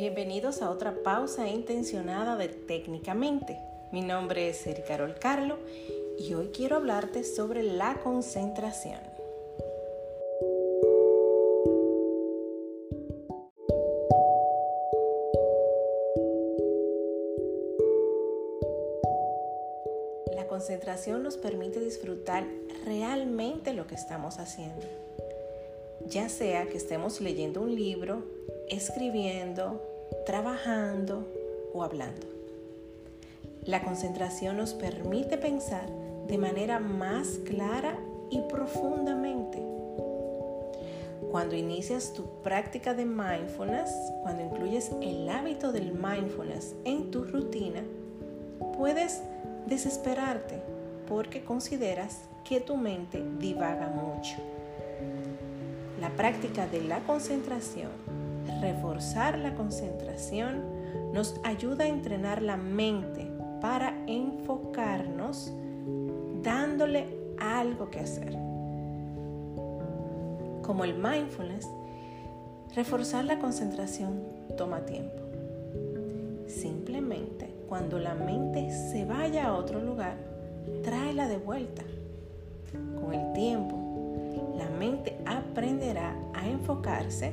Bienvenidos a otra pausa intencionada de Técnicamente. Mi nombre es Eri Carol Carlo y hoy quiero hablarte sobre la concentración. La concentración nos permite disfrutar realmente lo que estamos haciendo. Ya sea que estemos leyendo un libro, escribiendo, trabajando o hablando. La concentración nos permite pensar de manera más clara y profundamente. Cuando inicias tu práctica de mindfulness, cuando incluyes el hábito del mindfulness en tu rutina, puedes desesperarte porque consideras que tu mente divaga mucho. La práctica de la concentración, reforzar la concentración, nos ayuda a entrenar la mente para enfocarnos dándole algo que hacer. Como el mindfulness, reforzar la concentración toma tiempo. Simplemente cuando la mente se vaya a otro lugar, tráela de vuelta. Con el tiempo, la mente aprenderá a enfocarse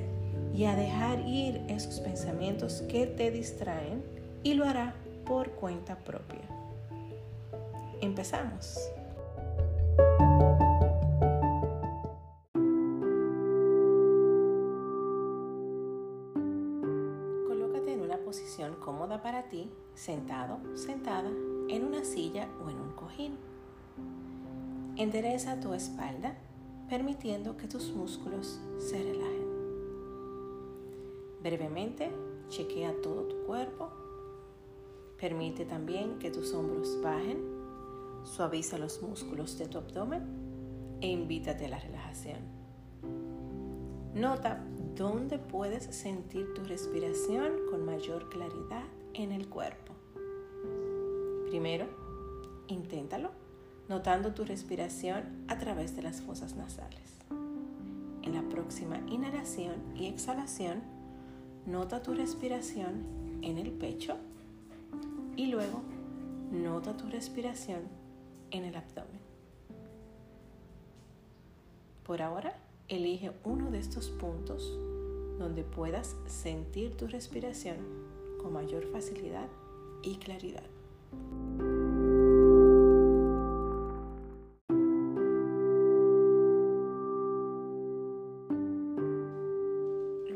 y a dejar ir esos pensamientos que te distraen y lo hará por cuenta propia. Empezamos. Colócate en una posición cómoda para ti, sentado, sentada, en una silla o en un cojín. Endereza tu espalda, permitiendo que tus músculos se relajen. Brevemente, chequea todo tu cuerpo Permite también que tus hombros bajen, suaviza los músculos de tu abdomen e invítate a la relajación. Nota dónde puedes sentir tu respiración con mayor claridad en el cuerpo. Primero, inténtalo notando tu respiración a través de las fosas nasales. En la próxima inhalación y exhalación, nota tu respiración en el pecho y luego nota tu respiración en el abdomen. Por ahora, elige uno de estos puntos donde puedas sentir tu respiración con mayor facilidad y claridad.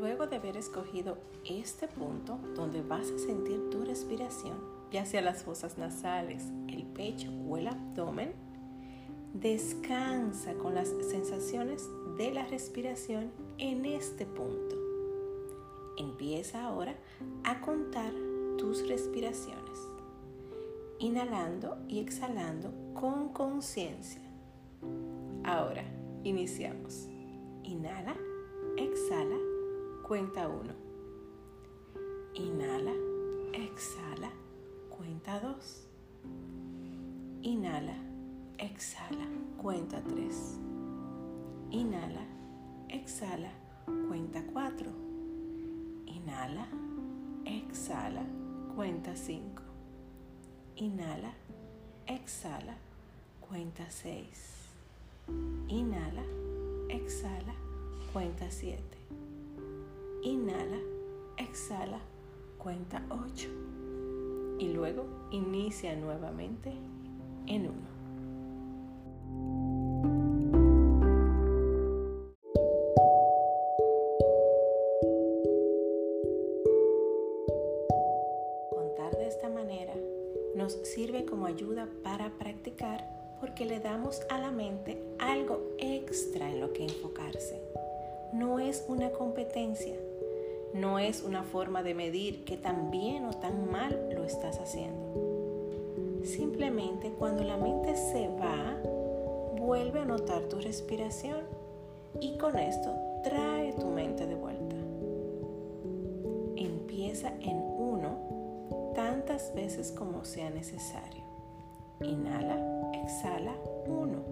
Luego de haber escogido este punto donde vas a sentir tu respiración, ya sea las fosas nasales, el pecho o el abdomen, descansa con las sensaciones de la respiración en este punto. Empieza ahora a contar tus respiraciones, inhalando y exhalando con conciencia. Ahora, iniciamos. Inhala, exhala, cuenta uno. Inhala, exhala, cuenta 2. Inhala, exhala, cuenta 3. Inhala, exhala, cuenta 4. Inhala, exhala, cuenta 5. Inhala, exhala, cuenta 6. Inhala, exhala, cuenta 7. Inhala, exhala, cuenta 8 y luego inicia nuevamente en uno. Contar de esta manera nos sirve como ayuda para practicar porque le damos a la mente algo extra en lo que enfocarse. No es una competencia, no es una forma de medir que tan bien o tan mal lo estás haciendo. Simplemente cuando la mente se va, vuelve a notar tu respiración y con esto trae tu mente de vuelta. Empieza en uno tantas veces como sea necesario. Inhala, exhala, uno.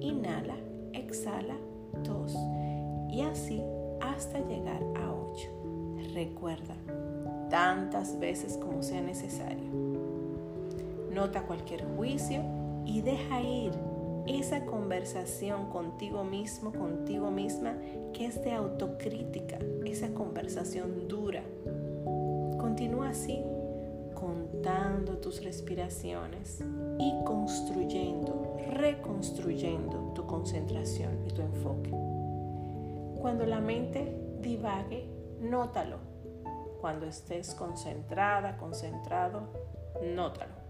Inhala, exhala, dos. Y así hasta llegar a ocho. Recuerda, tantas veces como sea necesario. Nota cualquier juicio y deja ir esa conversación contigo mismo, contigo misma, que es de autocrítica, esa conversación dura. Continúa así, contando tus respiraciones y construyendo, reconstruyendo tu concentración y tu enfoque. Cuando la mente divague, nótalo. Cuando estés concentrada, concentrado, nótalo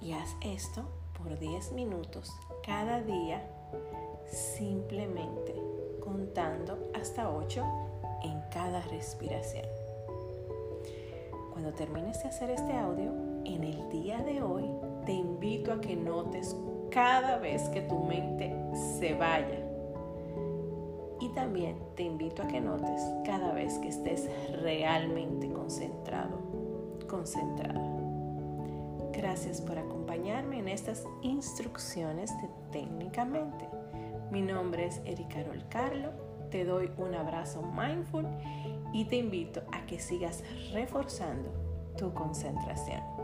y haz esto por 10 minutos cada día simplemente contando hasta 8 en cada respiración. Cuando termines de hacer este audio, en el día de hoy te invito a que notes cada vez que tu mente se vaya. Y también te invito a que notes cada vez que estés realmente concentrado, concentrada. Gracias por acompañarme en estas instrucciones de técnicamente. Mi nombre es Erika Carol Carlo. Te doy un abrazo mindful y te invito a que sigas reforzando tu concentración.